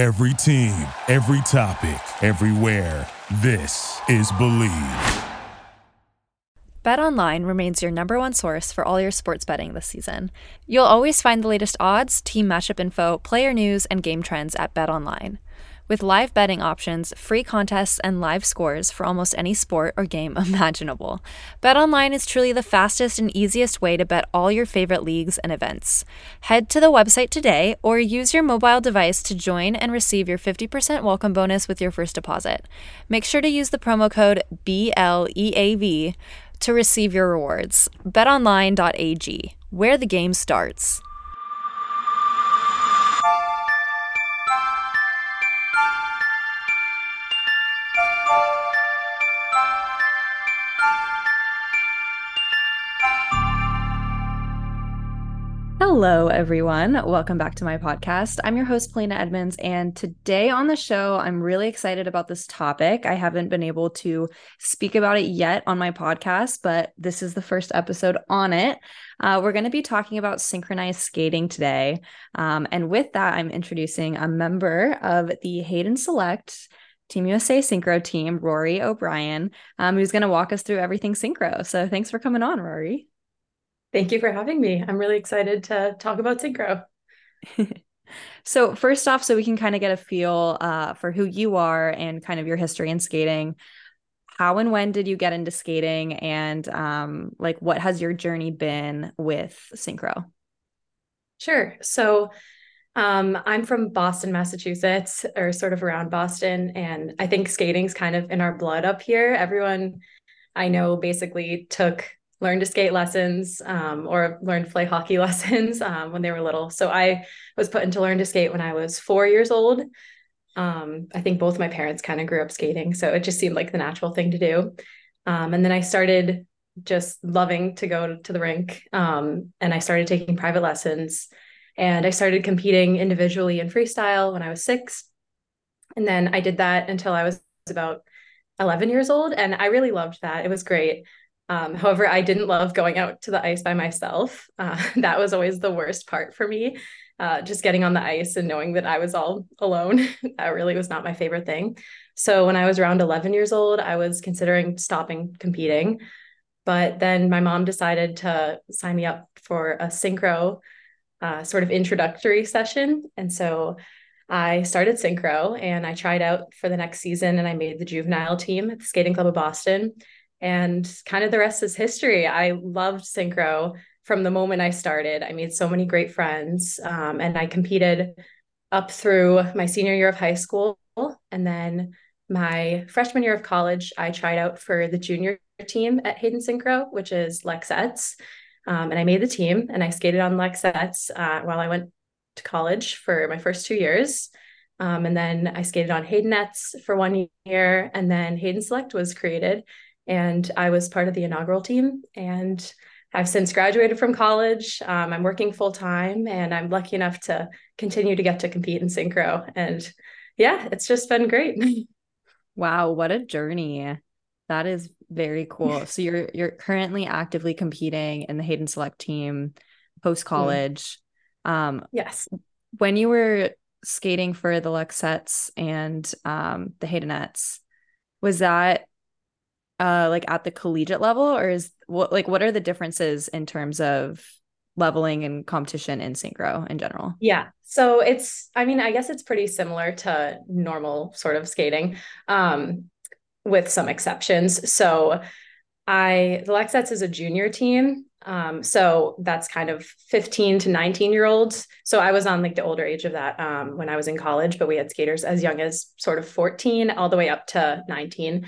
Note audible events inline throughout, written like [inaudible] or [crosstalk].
Every team, every topic, everywhere. This is Bleav. BetOnline remains your number one source for all your sports betting this season. You'll always find the latest odds, team matchup info, player news, and game trends at BetOnline. With live betting options, free contests, and live scores for almost any sport or game [laughs] imaginable, BetOnline is truly the fastest and easiest way to bet all your favorite leagues and events. Head to the website today or use your mobile device to join and receive your 50% welcome bonus with your first deposit. Make sure to use the promo code BLEAV to receive your rewards. BetOnline.ag, where the game starts. Hello, everyone. Welcome back to my podcast. I'm your host, Polina Edmunds, and today on the show, I'm really excited about this topic. I haven't been able to speak about it yet on my podcast, but this is the first episode on it. Uh, we're going to be talking about synchronized skating today. Um, and with that, I'm introducing a member of the Hayden Select Team USA Synchro team, Rory O'Brien, um, who's going to walk us through everything synchro. So thanks for coming on, Rory. Thank you for having me. I'm really excited to talk about synchro. [laughs] so, first off, so we can kind of get a feel uh, for who you are and kind of your history in skating. How and when did you get into skating, and um, like what has your journey been with synchro? Sure. So, um, I'm from Boston, Massachusetts, or sort of around Boston, and I think skating's kind of in our blood up here. Everyone I know basically took learned to skate lessons um, or learned to play hockey [laughs] lessons um, when they were little. So I was put into learn to skate when I was four years old. Um, I think both my parents kind of grew up skating, so it just seemed like the natural thing to do. Um, and then I started just loving to go to the rink, um, and I started taking private lessons, and I started competing individually in freestyle when I was six, and then I did that until I was about 11 years old, and I really loved that. It was great. Um, however, I didn't love going out to the ice by myself. Uh, [laughs] that was always the worst part for me. Uh, just getting on the ice and knowing that I was all alone. [laughs] that really was not my favorite thing. So when I was around 11 years old, I was considering stopping competing. But then my mom decided to sign me up for a synchro uh, sort of introductory session. And so I started synchro and I tried out for the next season and I made the juvenile team at the Skating Club of Boston and kind of the rest is history. I loved synchro from the moment I started. I made so many great friends, um, and I competed up through my senior year of high school. And then my freshman year of college, I tried out for the junior team at Hayden Synchro, which is Lexettes. Um, and I made the team and I skated on Lexettes uh, while I went to college for my first two years. Um, and then I skated on Haydenettes for one year. And then Hayden Select was created and I was part of the inaugural team. And I've since graduated from college. Um, I'm working full time, and I'm lucky enough to continue to get to compete in synchro. And yeah, it's just been great. [laughs] Wow, what a journey! That is very cool. [laughs] So you're you're currently actively competing in the Hayden Select team post college. Mm. Um, yes. When you were skating for the Lexettes and um, the Haydenettes, was that uh like at the collegiate level or is what like what are the differences in terms of leveling and competition in synchro in general? Yeah. So it's i mean i guess it's pretty similar to normal sort of skating um with some exceptions. So i the lexettes is a junior team um so that's kind of 15 to 19 year olds. So i was on like the older age of that um when i was in college but we had skaters as young as sort of 14 all the way up to 19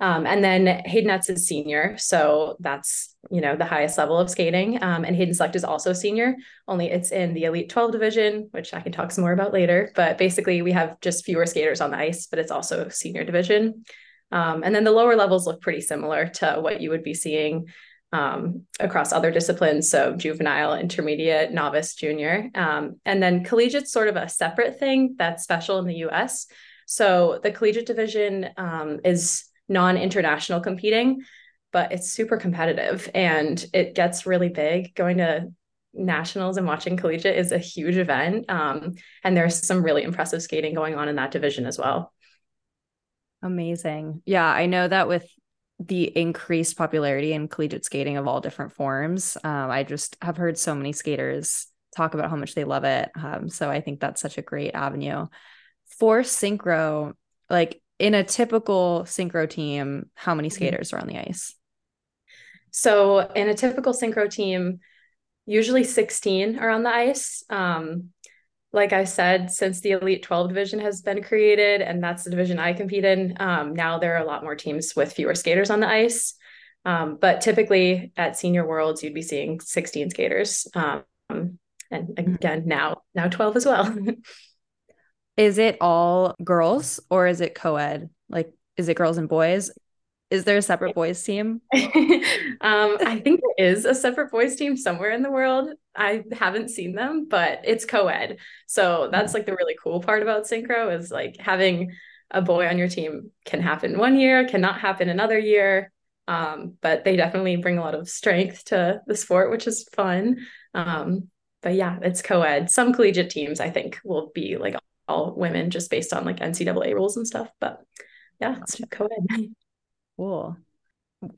um, and then Hayden Haydenettes is senior. So that's, you know, the highest level of skating. Um, and Hayden Select is also senior, only it's in the Elite 12 division, which I can talk some more about later. But basically, we have just fewer skaters on the ice, but it's also senior division. Um, and then the lower levels look pretty similar to what you would be seeing um, across other disciplines. So juvenile, intermediate, novice, junior. Um, and then collegiate's sort of a separate thing that's special in the US. So the collegiate division um, is non-international competing but it's super competitive and it gets really big going to nationals and watching collegiate is a huge event. Um, and there's some really impressive skating going on in that division as well. Amazing. Yeah, I know that with the increased popularity in collegiate skating of all different forms, um, I just have heard so many skaters talk about how much they love it. Um, so I think that's such a great avenue for synchro. Like in a typical synchro team, how many mm-hmm. skaters are on the ice? So in a typical synchro team, usually 16 are on the ice. Um, like I said, since the Elite 12 division has been created, and that's the division I compete in, um, now there are a lot more teams with fewer skaters on the ice. Um, but typically at senior worlds, you'd be seeing 16 skaters. Um, and mm-hmm. again, now now 12 as well. [laughs] is it all girls or is it co-ed? Like, is it girls and boys? Is there a separate boys team? [laughs] um, I think there is a separate boys team somewhere in the world. I haven't seen them, but it's co-ed. So that's like the really cool part about synchro is like having a boy on your team can happen one year, cannot happen another year. Um, but they definitely bring a lot of strength to the sport, which is fun. Um, but yeah, it's co-ed. Some collegiate teams I think will be like all women just based on like NCAA rules and stuff. But yeah, it's co-ed. [laughs] Cool.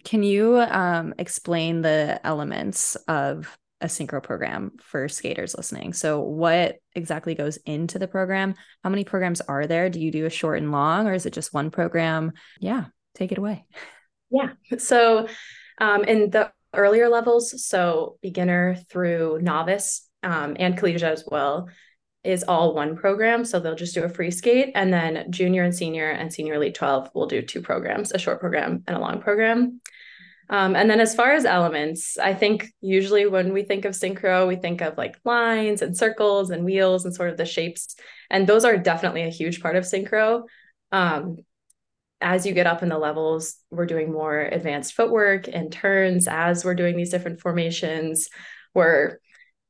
Can you um, explain the elements of a synchro program for skaters listening? So, what exactly goes into the program? How many programs are there? Do you do a short and long, or is it just one program? Yeah, take it away. [laughs] Yeah. So, um, in the earlier levels, so beginner through novice um, and collegiate as well, is all one program. So they'll just do a free skate. And then junior and senior and senior elite 12 will do two programs, a short program and a long program. Um, and then as far as elements, I think usually when we think of synchro, we think of like lines and circles and wheels and sort of the shapes. And those are definitely a huge part of synchro. Um, as you get up in the levels, we're doing more advanced footwork and turns as we're doing these different formations. We're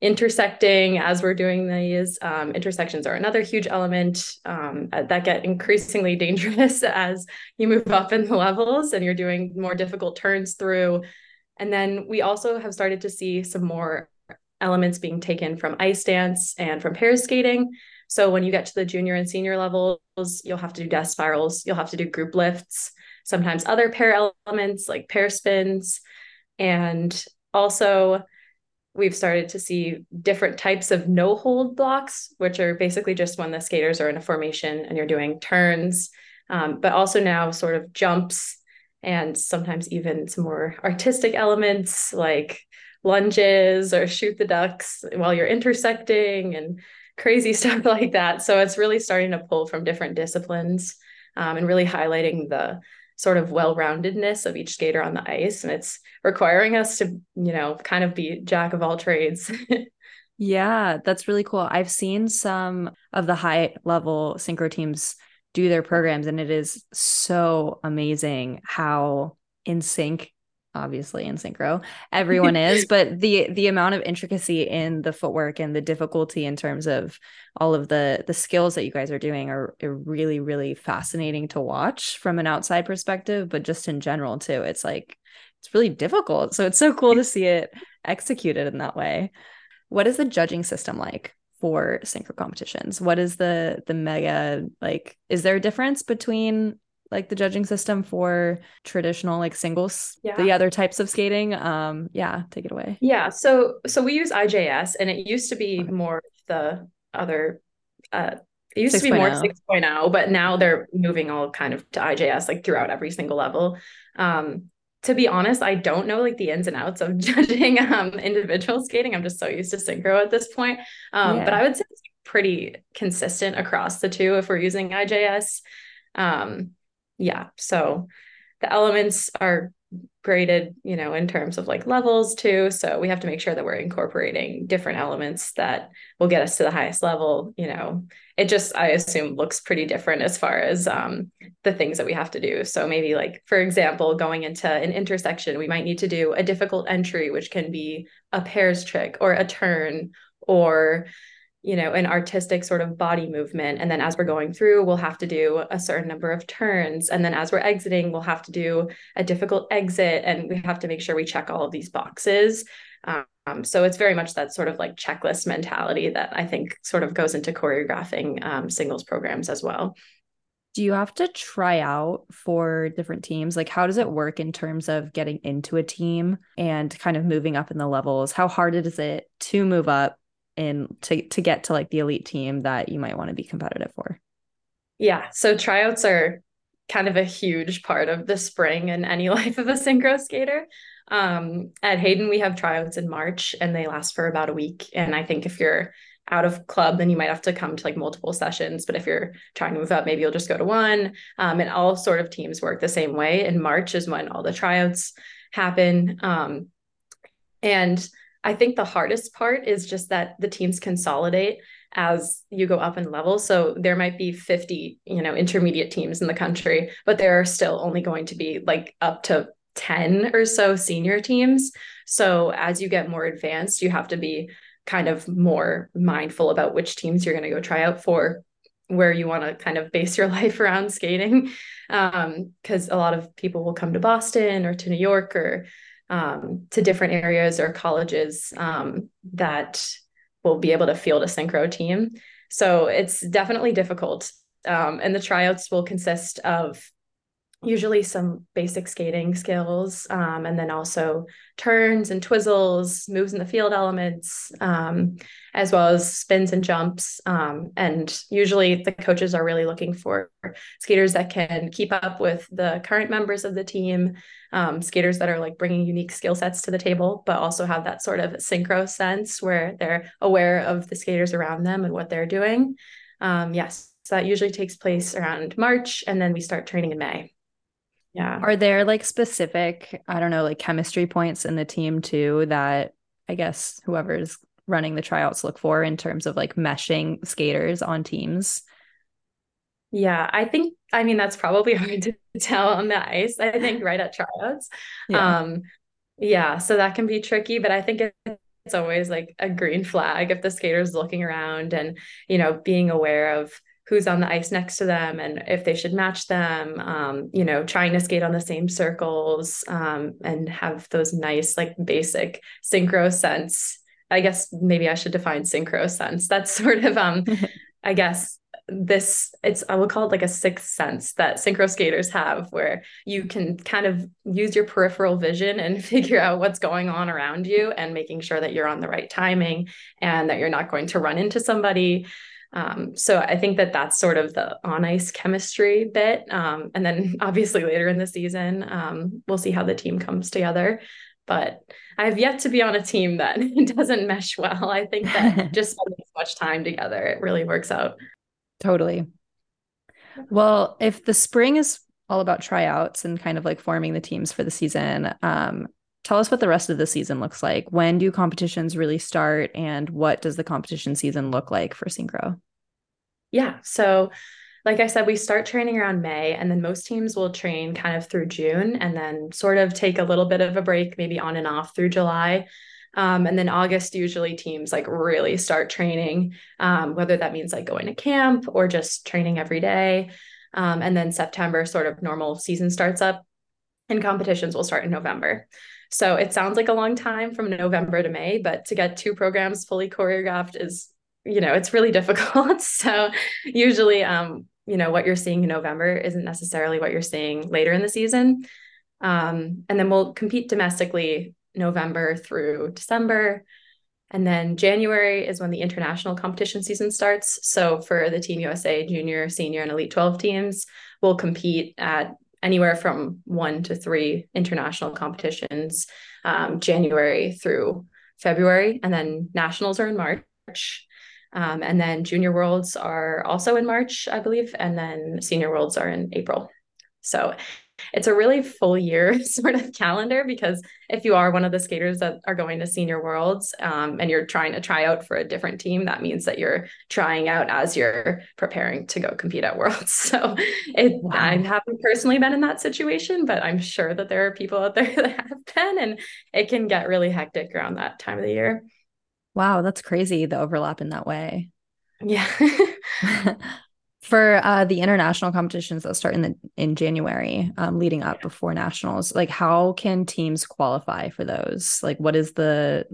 intersecting as we're doing these um, intersections are another huge element um, that get increasingly dangerous [laughs] as you move up in the levels and you're doing more difficult turns through. And then we also have started to see some more elements being taken from ice dance and from pair skating so when you get to the junior and senior levels you'll have to do death spirals you'll have to do group lifts sometimes other pair elements like pair spins. And also we've started to see different types of no hold blocks, which are basically just when the skaters are in a formation and you're doing turns, um, but also now sort of jumps and sometimes even some more artistic elements like lunges or shoot the ducks while you're intersecting and crazy [laughs] stuff like that. So it's really starting to pull from different disciplines um, and really highlighting the sort of well-roundedness of each skater on the ice and it's requiring us to you know kind of be jack of all trades. [laughs] Yeah that's really cool. I've seen some of the high level synchro teams do their programs and it is so amazing how in sync obviously in synchro everyone is [laughs] but the the amount of intricacy in the footwork and the difficulty in terms of all of the the skills that you guys are doing are, are really really fascinating to watch from an outside perspective but just in general too it's like it's really difficult. So it's so cool to see it executed in that way. What is the judging system like for synchro competitions? What is the the mega like is there a difference between like the judging system for traditional like singles yeah. the other types of skating um yeah take it away yeah so so we use ijs and it used to be okay. more the other uh it used 6. to be more 6.0 but now they're moving all kind of to ijs like throughout every single level um to be honest i don't know like the ins and outs of [laughs] judging um individual skating i'm just so used to synchro at this point um yeah. but i would say it's pretty consistent across the two if we're using ijs um yeah. So the elements are graded you know in terms of like levels too. So we have to make sure that we're incorporating different elements that will get us to the highest level you know. It just i assume looks pretty different as far as um, the things that we have to do. So maybe like for example going into an intersection we might need to do a difficult entry which can be a pairs trick or a turn or you know, an artistic sort of body movement. And then as we're going through, we'll have to do a certain number of turns. And then as we're exiting, we'll have to do a difficult exit. And we have to make sure we check all of these boxes. Um, so it's very much that sort of like checklist mentality that I think sort of goes into choreographing um, singles programs as well. Do you have to try out for different teams? Like, how does it work in terms of getting into a team and kind of moving up in the levels? How hard is it to move up in to to get to like the elite team that you might want to be competitive for? Yeah, so tryouts are kind of a huge part of the spring and any [laughs] life of a synchro skater. Um, at Hayden, we have tryouts in March and they last for about a week. And I think if you're out of club, then you might have to come to like multiple sessions. But if you're trying to move up, maybe you'll just go to one. Um, and all sort of teams work the same way. In March is when all the tryouts happen. Um, and I think the hardest part is just that the teams consolidate as you go up in level. So there might be 50, you know, intermediate teams in the country, but there are still only going to be like up to 10 or so senior teams. So as you get more advanced, you have to be kind of more mindful about which teams you're going to go try out for where you want to kind of base your [laughs] life around skating because um, a lot of people will come to boston or to new york or um, to different areas or colleges um, that will be able to field a synchro team. So it's definitely difficult. Um, and the tryouts will consist of usually some basic skating skills um, and then also turns and twizzles moves in the field elements um, as well as spins and jumps um, and usually the coaches are really looking for skaters that can keep up with the current members of the team um, skaters that are like bringing unique skill sets to the table but also have that sort of synchro sense where they're aware of the skaters around them and what they're doing. Um, yes so that usually takes place around march and then we start training in may yeah. Are there like specific, I don't know, like chemistry points in the team too that I guess whoever's running the tryouts look for in terms of like meshing skaters on teams? Yeah, I think I mean that's probably [laughs] hard to tell on the ice. I think right at tryouts. [laughs] Yeah. Um yeah, so that can be tricky, but I think it's always like a green flag if the skater's looking around and you know being aware of who's on the ice next to them and if they should match them um, you know trying to skate on the same circles um, and have those nice like basic synchro sense i guess maybe i should define synchro sense that's [laughs] sort of um i guess this it's i will call it like a sixth sense that synchro skaters have where you can kind of use your peripheral vision and [laughs] figure out what's going on around you and making sure that you're on the right timing and that you're not going to run into somebody um, so I think that that's sort of the on ice chemistry bit. Um, and then [laughs] obviously later in the season, um, we'll see how the team comes together. But I've yet to be on a team that [laughs] doesn't mesh well. I think that [laughs] just spending so much time together, it really works out. Totally. Well, if the spring is all about tryouts and kind of like forming the teams for the season, um, tell us what the rest of the season looks like. When do competitions really start and what does the competition season look like for synchro? Yeah. So, like I said, we start training around May, and then most teams will train kind of through June and then sort of take a little bit of a break, maybe on and off through July. Um, and then August, usually teams like really start training, um, whether that means like going to camp or just training every day. Um, and then September, sort of normal season starts up, and competitions will start in November. So it sounds like a long time from November to May, but to get two programs fully choreographed is, you know, it's really [laughs] difficult. so usually, um, you know, what you're seeing in November isn't necessarily what you're seeing later in the season. Um, and then we'll compete domestically November through December. And then January is when the international competition season starts. So for the Team USA junior, senior, and elite 12 teams, we'll compete at anywhere from one to three international competitions um, January through February. And then nationals are in March. Um, and then junior worlds are also in March, I believe. And then senior worlds are in April. So it's a really full year [laughs] sort of calendar because if you are one of the skaters that are going to senior worlds um, and you're trying to try out for a different team that means that you're trying out as you're preparing to go compete at worlds [laughs] so it wow. i haven't personally been in that situation but i'm sure that there are people out [laughs] there that have been and it can get really hectic around that time of the year Wow, that's crazy the overlap in that way. Yeah. For uh, the international competitions that start in the in January, um, leading up before nationals, like how can teams qualify for those? Like, what is the,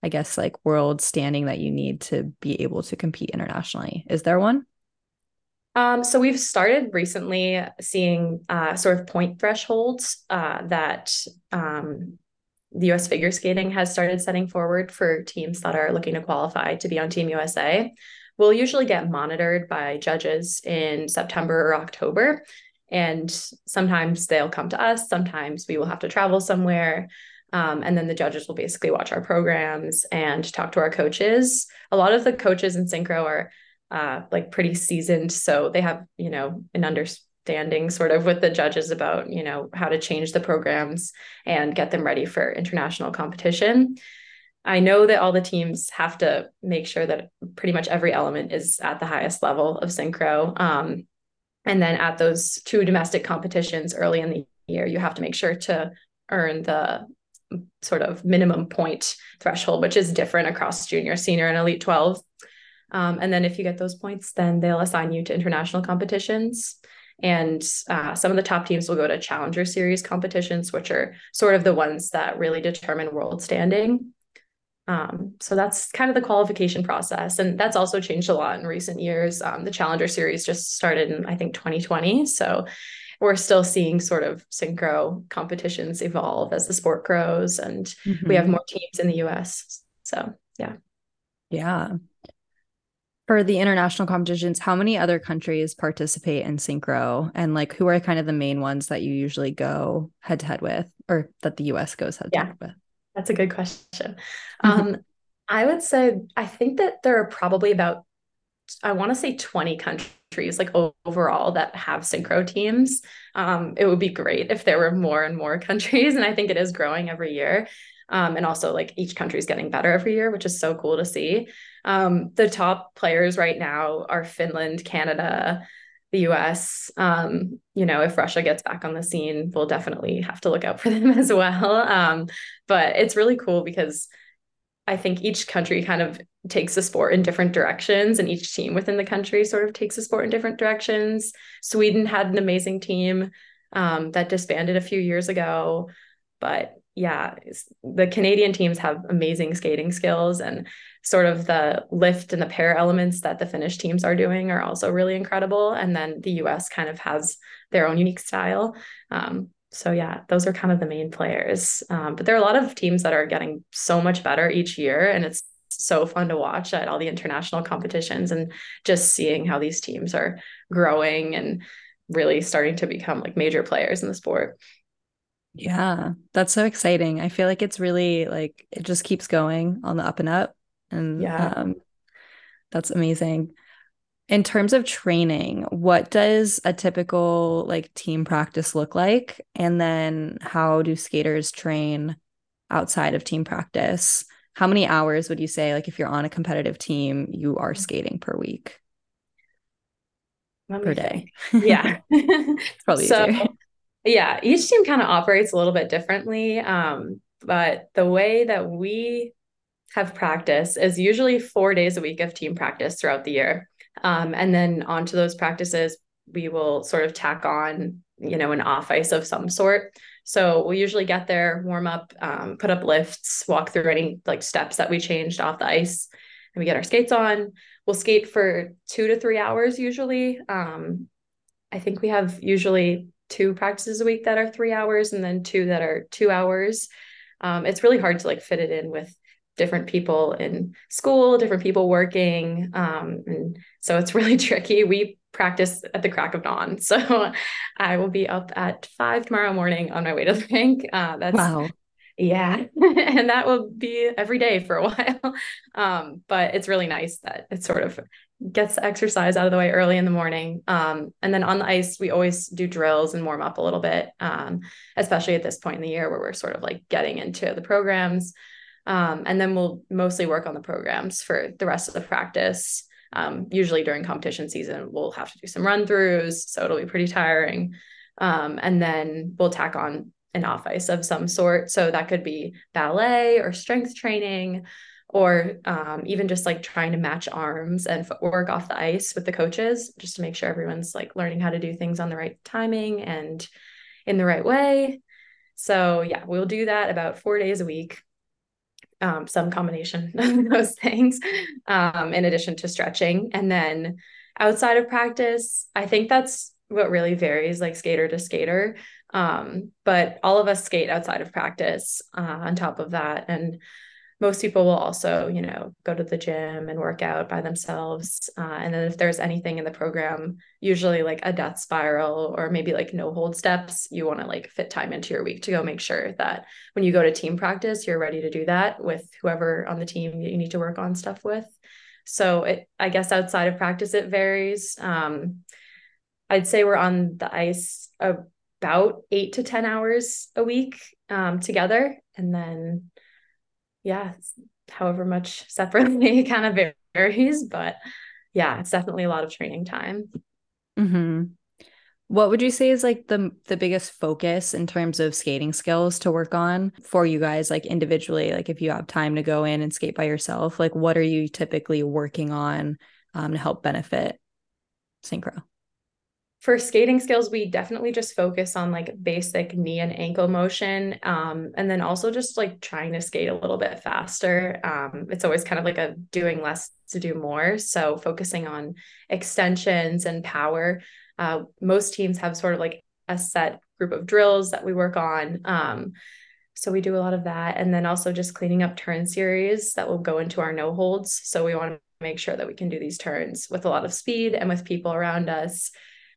I guess, like world standing that you need to be able to compete internationally? Is there one? Um, so we've started recently seeing uh, sort of point thresholds uh, that um, the US figure skating has started setting forward for teams that are looking to qualify to be on Team USA. We'll usually get monitored by judges in September or October. And sometimes they'll come to us, sometimes we will have to travel somewhere. Um, and then the judges will basically watch our programs and talk to our coaches. A lot of the coaches in Synchro are uh, like pretty seasoned. So they have, you know, an understanding sort of with the judges about, you know, how to change the programs and get them ready for international competition. I know that all the teams have to make sure that pretty much every element is at the highest level of synchro. Um, and then at those two domestic competitions early in the year, you have to make sure to earn the sort of minimum point threshold, which is different across junior, senior, and elite 12. Um, and then if you get those points, then they'll assign you to international competitions. And uh, some of the top teams will go to Challenger Series competitions, which are sort of the ones that really determine world standing. Um, so that's kind of the qualification process. And that's also changed a lot in recent years. Um, the Challenger Series just started in, I think, 2020. So we're still seeing sort of synchro competitions evolve as the sport grows and mm-hmm. we have more teams in the US. So, yeah. Yeah for the international competitions, how many other countries participate in synchro and like who are kind of the main ones that you usually go head to head with or that the US goes head to head with? That's a good question. Um, I would say I think that there are probably about I want to say 20 countries like overall that have synchro teams. Um, it would be great if there were more and more [laughs] countries and I think it is growing every year. Um, and also like each country is getting better every year, which is so cool to see. Um, the top players right now are Finland, Canada, the US. Um, you know, if Russia gets back on the scene, we'll definitely have to look out for [laughs] them as well. Um, but it's really cool because I think each country kind of takes the sport in different directions, and each team within the country sort of takes the sport in different directions. Sweden had an amazing team um, that disbanded a few years ago, but yeah, the Canadian teams have amazing skating skills and sort of the lift and the pair elements that the Finnish teams are doing are also really incredible. And then the US kind of has their own unique style. Um, so yeah, those are kind of the main players. Um, but there are a lot of teams that are getting so much better each year, and it's so fun to watch at all the international competitions and just seeing how these teams are growing and really starting to become like major players in the sport. Yeah, that's so exciting. I feel like it's really like it just keeps going on the up and up. And yeah, um, that's amazing. In terms of training, what does a typical like team practice look like? And then how do skaters train outside of team practice? How many hours would you say, like if you're on a competitive team, you are skating per week? per day. Yeah. [laughs] [laughs] probably so, easier yeah each team kind of operates a little bit differently um, but the way that we have practice is usually four days a week of team practice throughout the year. Um, and then onto those practices we will sort of tack on you know an off ice of some sort. So we'll usually get there warm up um, put up lifts walk through any like steps that we changed off the ice and we get our skates on. We'll skate for two to three hours usually. Um, i think we have usually two practices a week that are three hours and then two that are two hours. Um, it's really hard to like fit it in with different people in school, different people working. Um, and so it's really [laughs] tricky. We practice at the crack of dawn. [laughs] So I will be up at five tomorrow morning on my way to the rink. Uh, that's wow. Yeah. [laughs] and that will be every day for a while. Um, but it's really nice that it sort of gets exercise out of the way early in the morning. Um, and then on the ice, we always do drills and warm up a little bit, um, especially at this point in the year where we're sort of like getting into the programs. Um, and then we'll mostly work on the programs for the rest of the practice. Um, usually during competition season, we'll have to do some run throughs. So it'll be pretty tiring. Um, and then we'll tack on an off ice of some sort. So that could be ballet or strength training or um, even just like trying to match arms and footwork off the ice with the coaches just to make sure everyone's like learning how to do things on the right timing and in the right way so yeah we'll do that about four days a week um, some combination [laughs] of those things um, in addition to stretching. And then outside of practice i think that's what really varies like skater to skater. Um, but all of us skate outside of practice uh, on top of that. And most people will also you know go to the gym and work out by themselves. Uh, and then if there's anything in the program usually like a death spiral or maybe like no hold steps you want to like fit time into your week to go make sure that when you go to team practice you're ready to do that with whoever on the team you need to work on stuff with. So it i guess outside of practice it varies. Um, i'd say we're on the ice about eight to ten hours a week um, together. And then yeah, however much separately [laughs] kind of varies, but yeah, it's definitely a lot of training time. Mm-hmm. What would you say is like the the biggest focus in terms of skating skills to work on for you guys like individually like if you have time to go in and skate by yourself like what are you typically working on um, to help benefit synchro? For skating skills, we definitely just focus on like basic knee and ankle motion. Um, and then also just like trying to skate a little bit faster. Um, it's always kind of like a doing less to do more. So focusing on extensions and power. Uh, most teams have sort of like a set group of drills that we work on. Um, so we do a lot of that. And then also just cleaning up turn series that will go into our no holds. So we want to make sure that we can do these turns with a lot of speed and with people around us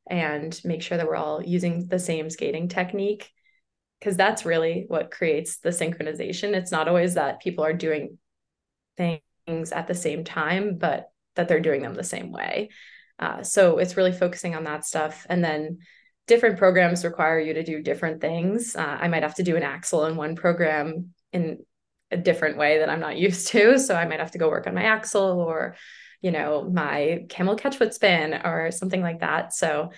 and make sure that we're all using the same skating technique because that's really what creates the synchronization. It's not always that people are doing things at the same time but that they're doing them the same way. Uh, so it's really focusing on that stuff. And then different programs require you to do different things. Uh, i might have to do an axel in one program in a different way that i'm not [laughs] used to. So i might have to go work on my axel or you know, my camel catch foot spin or something like that. So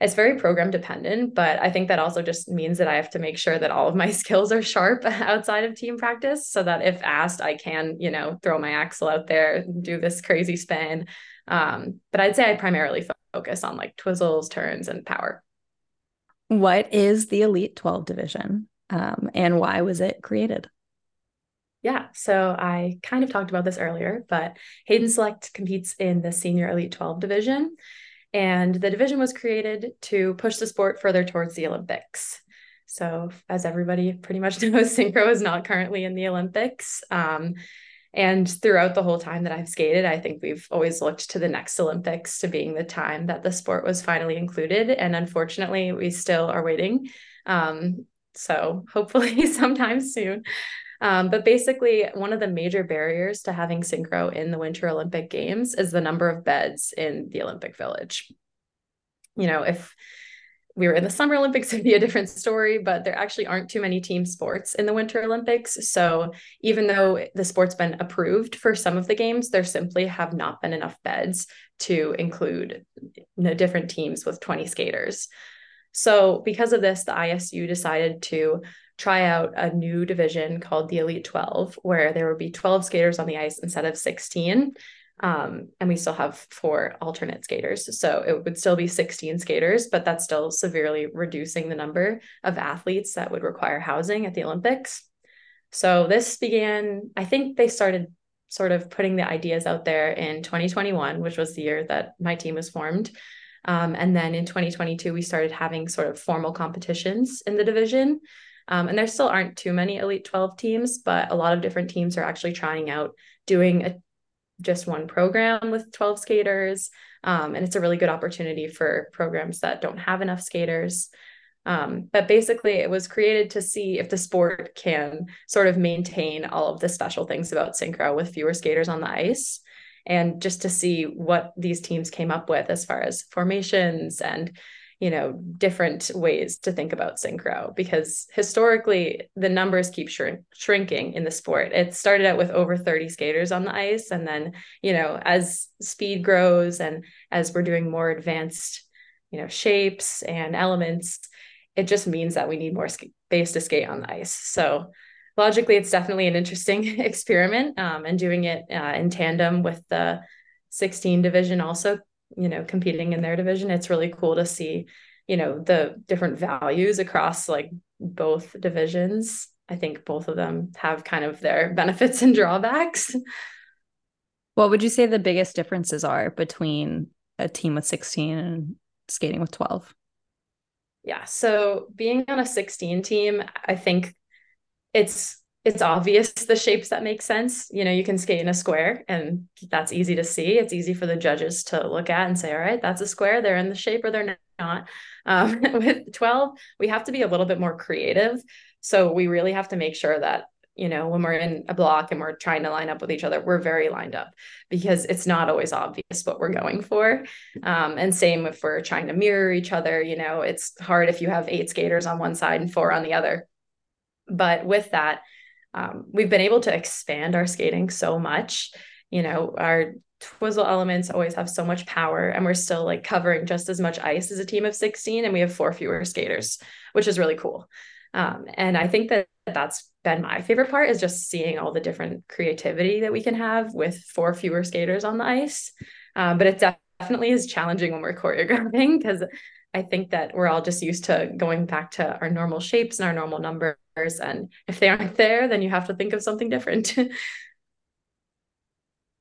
it's very program dependent, but I think that also just means that I have to make sure that all of my [laughs] skills are sharp [laughs] outside of team practice so that if asked, I can, you know, throw my axel out there, do this crazy spin. Um, but I'd say I primarily focus on like twizzles, turns, and power. What is the Elite 12 division um, and why was it created? Yeah, so I kind of talked about this earlier, but Hayden Select competes in the Senior Elite 12 division. And the division was created to push the sport further towards the Olympics. So, as everybody pretty much [laughs] knows, synchro is not currently in the Olympics. Um, and throughout the whole time that I've skated, I think we've always looked to the next Olympics to being the time that the sport was finally included. And unfortunately, we still are waiting. Um, so, hopefully, [laughs] sometime soon. Um, but basically, one of the major barriers to having synchro in the Winter Olympic Games is the number of beds in the Olympic Village. You know, if we were in the Summer Olympics, [laughs] it'd be a different story, but there actually aren't too many team sports in the Winter Olympics. So even though the sport's been approved for some of the games, there simply have not been enough beds to include the different teams with 20 skaters. So, because of this, the ISU decided to try out a new division called the Elite 12, where there would be 12 skaters on the ice instead of 16. Um, and we still have four alternate skaters. So it would still be 16 skaters, but that's still severely reducing the number of athletes that would require housing at the Olympics. So this began, I think they started sort of putting the ideas out there in 2021, which was the year that my team was formed. Um, and then in 2022, we started having sort of formal competitions in the division. Um, and there still aren't too many Elite 12 teams, but a lot of different teams are actually trying out doing a, just one program with 12 skaters. Um, and it's a really good opportunity for programs that don't have enough skaters. Um, but basically, it was created to see if the sport can sort of maintain all of the special things about synchro with fewer skaters on the ice and just to see what these teams came up with as far as formations and you know different ways to think about synchro because historically the numbers keep shrink- shrinking in the sport it started out with over 30 skaters on the ice and then you know as speed grows and as we're doing more advanced you know shapes and elements it just means that we need more space to skate on the ice so logically, it's definitely an interesting [laughs] experiment. Um, and doing it uh, in tandem with the 16 division, also, you know, competing in their division, it's really cool to see, you know, the different values across like both divisions. I think both of them have kind of their [laughs] benefits and drawbacks. What would you say the biggest differences are between a team with 16 and skating with 12? Yeah. So being on a 16 team, I think it's it's obvious the shapes that make sense. You know, you can skate in a square and that's easy to see. It's easy for the judges to look at and say, all right, that's a square. They're in the shape or they're not. Um, [laughs] with 12, we have to be a little bit more creative. So we really have to make sure that you know when we're in a block and we're trying to line up with each other we're very lined up because it's not always obvious what we're going for um, and same if we're trying to mirror each other you know it's hard if you have eight skaters on one side and four on the other but with that um, we've been able to expand our skating so much you know our twizzle elements always have so much power and we're still like covering just as much ice as a team of 16 and we have four fewer skaters which is really cool um, and i think that that's been my favorite part is just seeing all the different creativity that we can have with four fewer skaters on the ice. Um, but it definitely is challenging when we're choreographing because I think that we're all just used to going back to our normal shapes and our normal numbers. And if they aren't there, then you have to think of something different. [laughs]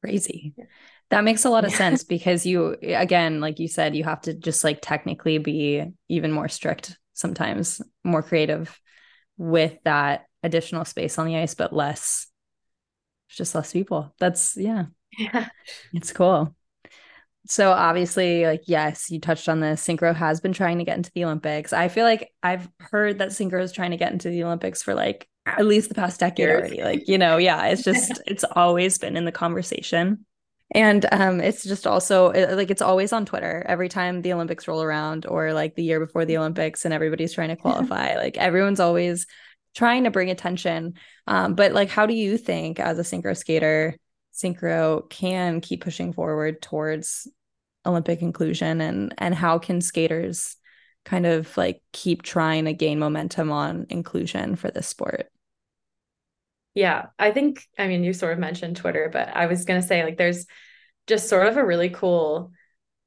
Crazy. That makes a lot of yeah. sense [laughs] because you, again, like you said, you have to just like technically be even more strict sometimes, more creative with that additional space on the ice, but less, just less people. That's yeah. [laughs] Yeah. It's cool. So obviously, like, yes, you touched on this. Synchro has been trying to get into the Olympics. I feel like I've heard that Synchro is trying to get into the Olympics for like at least the past decade Years. already. Like, you know, yeah, it's just [laughs] it's always been in the conversation. And um, it's just also like it's always on Twitter every time the Olympics roll around or like the year before the Olympics and everybody's trying to [laughs] qualify. like everyone's always trying to bring attention. Um, but like, how do you think as a synchro skater, synchro can keep pushing forward towards Olympic inclusion and and how can skaters kind of like keep trying to gain momentum on inclusion for this sport? Yeah, I think I mean you sort of mentioned Twitter, but I was going to say like there's just sort of a really cool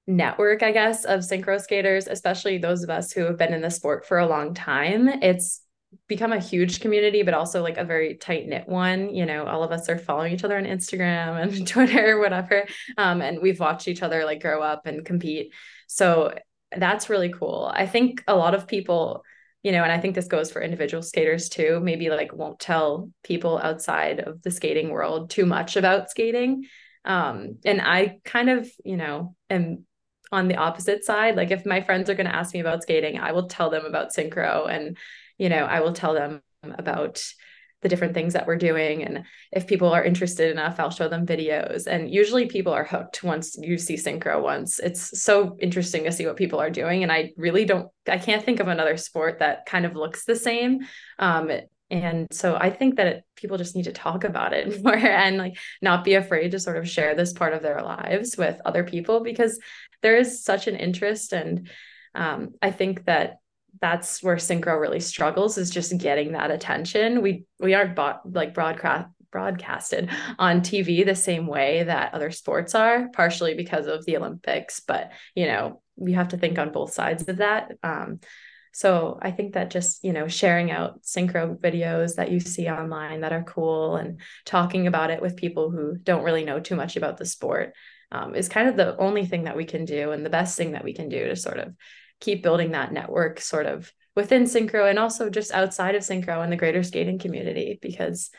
network, I guess, of synchro skaters, especially those of us who have been in the sport for a long time. It's become a huge community, but also like a very tight knit one. You know, all of us are following each other on Instagram [laughs] and Twitter, whatever. Um, and we've watched each other like grow up and compete. So that's really cool. I think a lot of people, you know, and I think this goes for individual skaters too, maybe like won't tell people outside of the skating world too much about skating. Um, and I kind of, you know, am on the opposite side. Like if my friends are going to ask me about skating, I will tell them about synchro and you know, I will tell them about the different things that we're doing. And if people are interested enough, I'll show them videos. And usually people are hooked once you see synchro once. It's so interesting to see what people are doing. And I really don't, I can't think of another sport that kind of looks the same. Um, and so I think that it, people just need to talk about it [laughs] more and like not be afraid to sort of share this part of their lives with other people because there is such an interest. And um, I think that that's where synchro really struggles is just getting that attention. We we aren't bought like broadcast broadcasted on TV the same way that other sports are, partially because of the Olympics, but you know, we have to think on both sides of that. Um, so I think that just, you know, sharing out synchro videos that you see online that are cool and talking about it with people who don't really know too much about the sport um, is kind of the only thing that we can do and the best thing that we can do to sort of keep building that network sort of within synchro and also just outside of synchro and the greater skating community because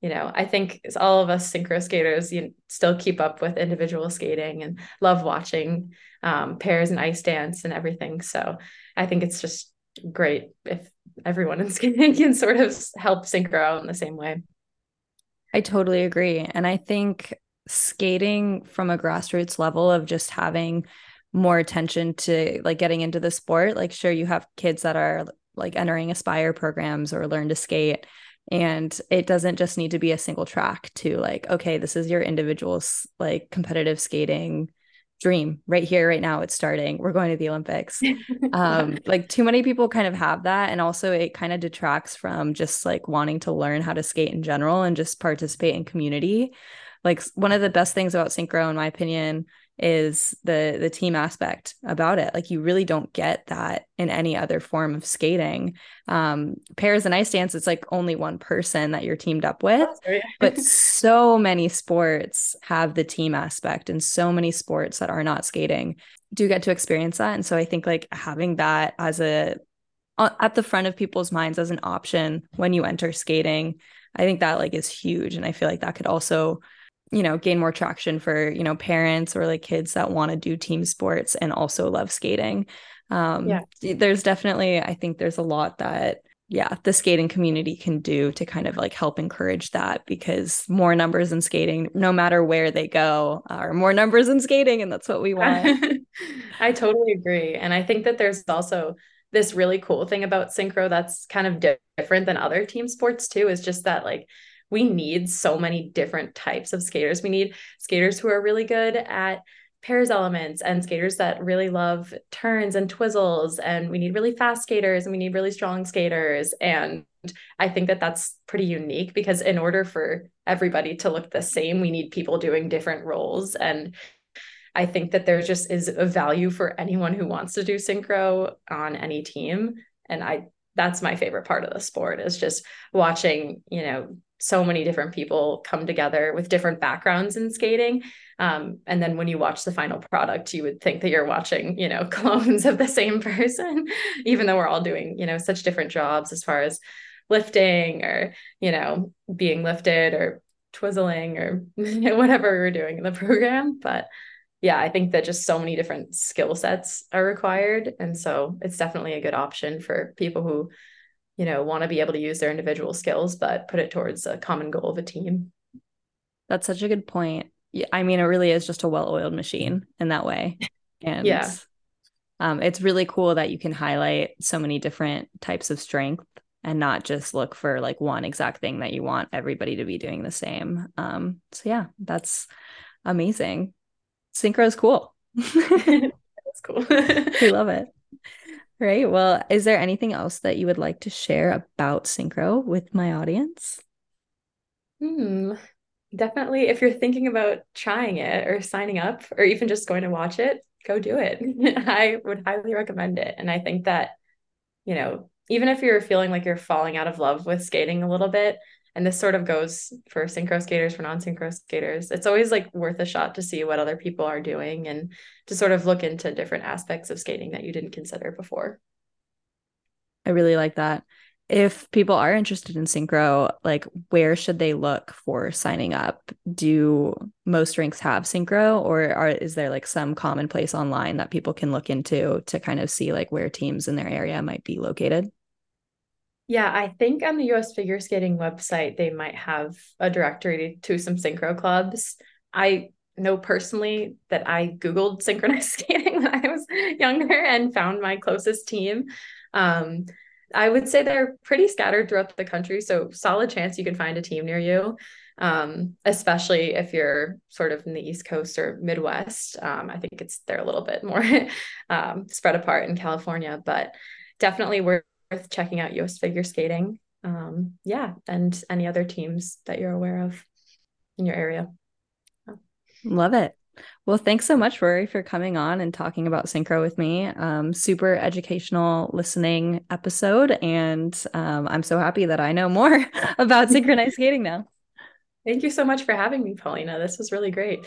you know i think all of us synchro skaters you still keep up with individual skating and love watching um, pairs and ice dance and everything. So i think it's just great if everyone in [laughs] skating can sort of help synchro out in the same way. I totally agree. And i think skating from a grassroots level of just having more attention to like getting into the sport. Like sure you have kids that are like entering aspire programs or learn to skate and it doesn't just need to be a single track to like okay this is your individual's like competitive skating dream. Right here right now it's starting. We're going to the olympics. [laughs] Um like too many people kind of have that and also it kind of detracts from just like wanting to learn how to skate in general and just participate in community. Like one of the best things about synchro in my opinion is the the team aspect about it. Like you really don't get that in any other form of skating. Um pairs and ice dance it's like only one person that you're teamed up with [laughs] but so many sports have the team aspect and so many sports that are not skating do get to experience that. And so i think like having that as a at the front of people's minds as an option when you enter skating i think that like is huge. And i feel like that could also you know gain more traction for you know parents or like kids that want to do team sports and also love skating. Um yeah. there's definitely i think there's a lot that yeah the skating community can do to kind of like help encourage that because more numbers in skating no matter where they go are more numbers in skating and that's what we want. [laughs] I totally agree. And i think that there's also this really cool thing about synchro that's kind of different than other team sports too is just that like we need so many different types of skaters. We need skaters who are really good at pairs elements and skaters that really love turns and twizzles and we need really fast skaters and we need really strong skaters. And i think that that's pretty unique because in order for everybody to look the same we need people doing different roles. And i think that there just is a value for anyone who wants to do synchro on any team. And i that's my favorite part of the sport is just watching you know so many different people come together with different backgrounds in skating. Um, and then when you watch the final product, you would think that you're watching, you know, [laughs] clones of the same person, even though we're all doing, you know, such different jobs as far as lifting or, you know, being lifted or twizzling or [laughs] whatever we're doing in the program. But yeah, I think that just so many different skill sets are required. And so it's definitely a good option for people who you know, want to be able to use their individual skills, but put it towards a common goal of a team. That's such a good point. I mean, it really is just a well-oiled machine in that way. [laughs] And yeah. Um, it's really cool that you can highlight so many different types of strength and not just look for like one exact thing that you want everybody to be doing the same. Um, so yeah, that's amazing. Synchro is cool. [laughs] [laughs] That's cool. we love it. Right. Well, is there anything else that you would like to share about Synchro with my audience? Hmm. Definitely. If you're thinking about trying it or signing up or even just going to watch it, go do it. [laughs] I would highly recommend it. And I think that, you know, even if you're feeling like you're falling out of love with skating a little bit, and this sort of goes for synchro skaters for non-synchro skaters. It's always like worth a shot to see what other people are doing and to sort of look into different aspects of skating that you didn't consider before. I really like that. If people are interested in synchro like where should they look for signing up? Do most rinks have synchro or are, is there like some common place online that people can look into to kind of see like where teams in their area might be located yeah, I think on the US figure skating website, they might have a directory to some synchro clubs. I know personally that I Googled [laughs] synchronized skating when I was younger and found my closest team. Um, I would say they're pretty scattered throughout the country. So, solid chance you can find a team near you, um, especially if you're sort of in the East Coast or Midwest. Um, I think it's they're a little bit more [laughs] um, spread apart in California, but definitely we're worth checking out US Figure Skating. Um, yeah, and any other teams that you're aware of in your area. Love it. Well, thanks so much, Rory, for coming on and talking about synchro with me. Um, super educational listening episode, and um, I'm so happy that I know more [laughs] about synchronized skating now. Thank you so much for having me, Polina. This was really great.